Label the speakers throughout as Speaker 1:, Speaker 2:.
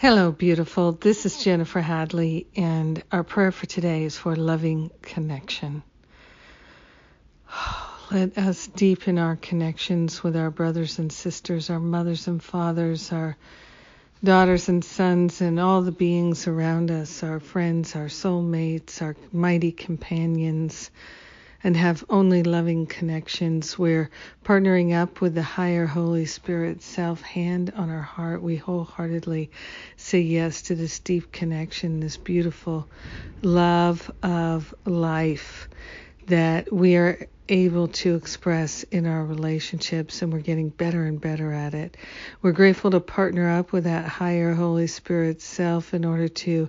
Speaker 1: Hello, beautiful. This is Jennifer Hadley, and our prayer for today is for loving connection. Let us deepen our connections with our brothers and sisters, our mothers and fathers, our daughters and sons, and all the beings around us, our friends, our soulmates, our mighty companions and have only loving connections. We're partnering up with the higher Holy Spirit self hand on our heart. We wholeheartedly say yes to this deep connection, this beautiful love of life that we are able to express in our relationships, and we're getting better and better at it. We're grateful to partner up with that higher Holy Spirit self in order to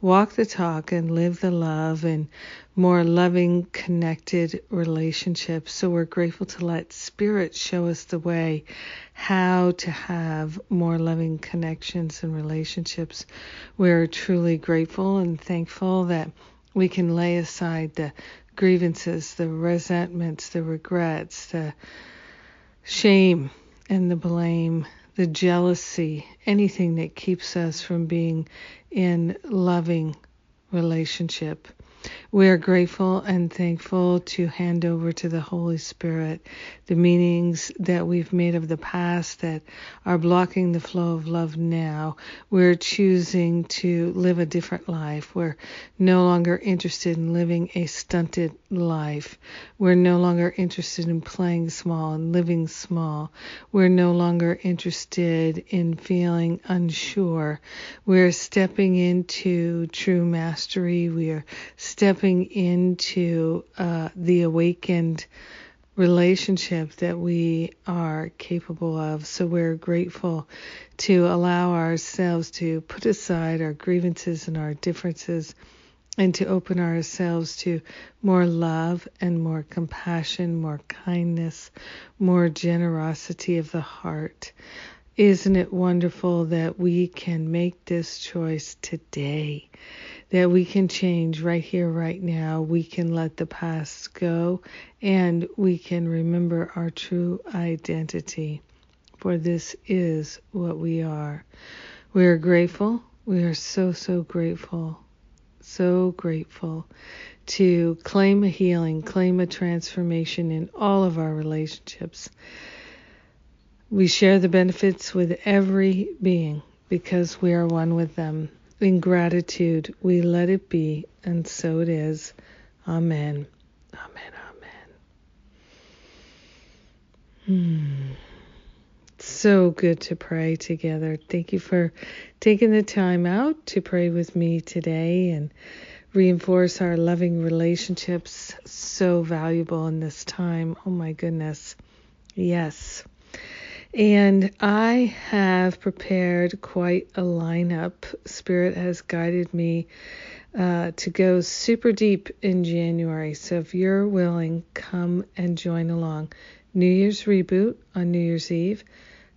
Speaker 1: walk the talk and live the love and more loving, connected relationships. So we're grateful to let Spirit show us the way how to have more loving connections and relationships. We're truly grateful and thankful that we can lay aside the grievances, the resentments, the regrets, the shame and the blame, the jealousy, anything that keeps us from being in loving relationship. We are grateful and thankful to hand over to the Holy Spirit the meanings that we've made of the past that are blocking the flow of love now. We're choosing to live a different life. We're no longer interested in living a stunted life. We're no longer interested in playing small and living small. We're no longer interested in feeling unsure. We're stepping into true mastery. We are stepping into uh, the awakened relationship that we are capable of. So we're grateful to allow ourselves to put aside our grievances and our differences and to open ourselves to more love and more compassion, more kindness, more generosity of the heart. Isn't it wonderful that we can make this choice today? That we can change right here, right now. We can let the past go and we can remember our true identity. For this is what we are. We are grateful. We are so, so grateful. So grateful to claim a healing, claim a transformation in all of our relationships we share the benefits with every being because we are one with them. In gratitude, we let it be, and so it is. Amen. Amen. Amen. Hmm. So good to pray together. Thank you for taking the time out to pray with me today and reinforce our loving relationships. So valuable in this time. Oh my goodness. Yes. And I have prepared quite a lineup. Spirit has guided me uh, to go super deep in January. So if you're willing, come and join along. New Year's reboot on New Year's Eve.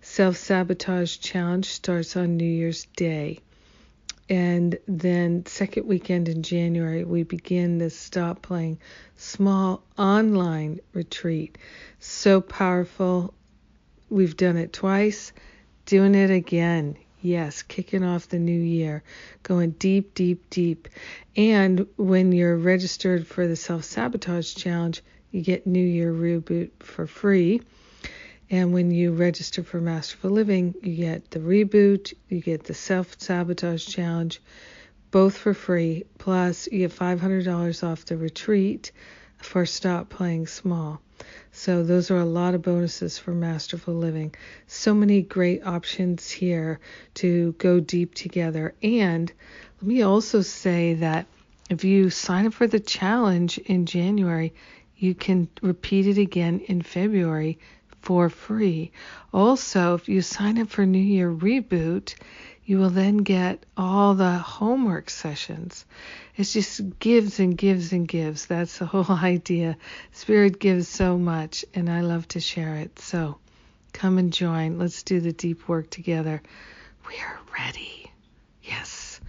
Speaker 1: Self sabotage challenge starts on New Year's Day. And then, second weekend in January, we begin this Stop Playing Small online retreat. So powerful We've done it twice, doing it again. Yes, kicking off the new year, going deep, deep, deep. And when you're registered for the self sabotage challenge, you get New Year Reboot for free. And when you register for Masterful Living, you get the reboot, you get the self sabotage challenge, both for free. Plus, you get $500 off the retreat for Stop Playing Small. So those are a lot of bonuses for Masterful Living. So many great options here to go deep together. And let me also say that if you sign up for the challenge in January, you can repeat it again in February for free. Also, if you sign up for New Year Reboot, you will then get all the homework sessions. It just gives and gives and gives. That's the whole idea. Spirit gives so much, and I love to share it. So come and join. Let's do the deep work together. We are ready. Yes.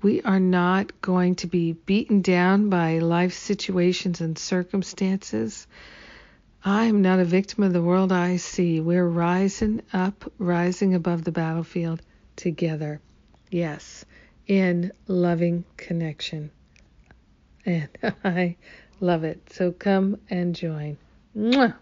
Speaker 1: We are not going to be beaten down by life situations and circumstances. I am not a victim of the world I see. We're rising up, rising above the battlefield together. Yes, in loving connection. And I love it. So come and join. Mwah!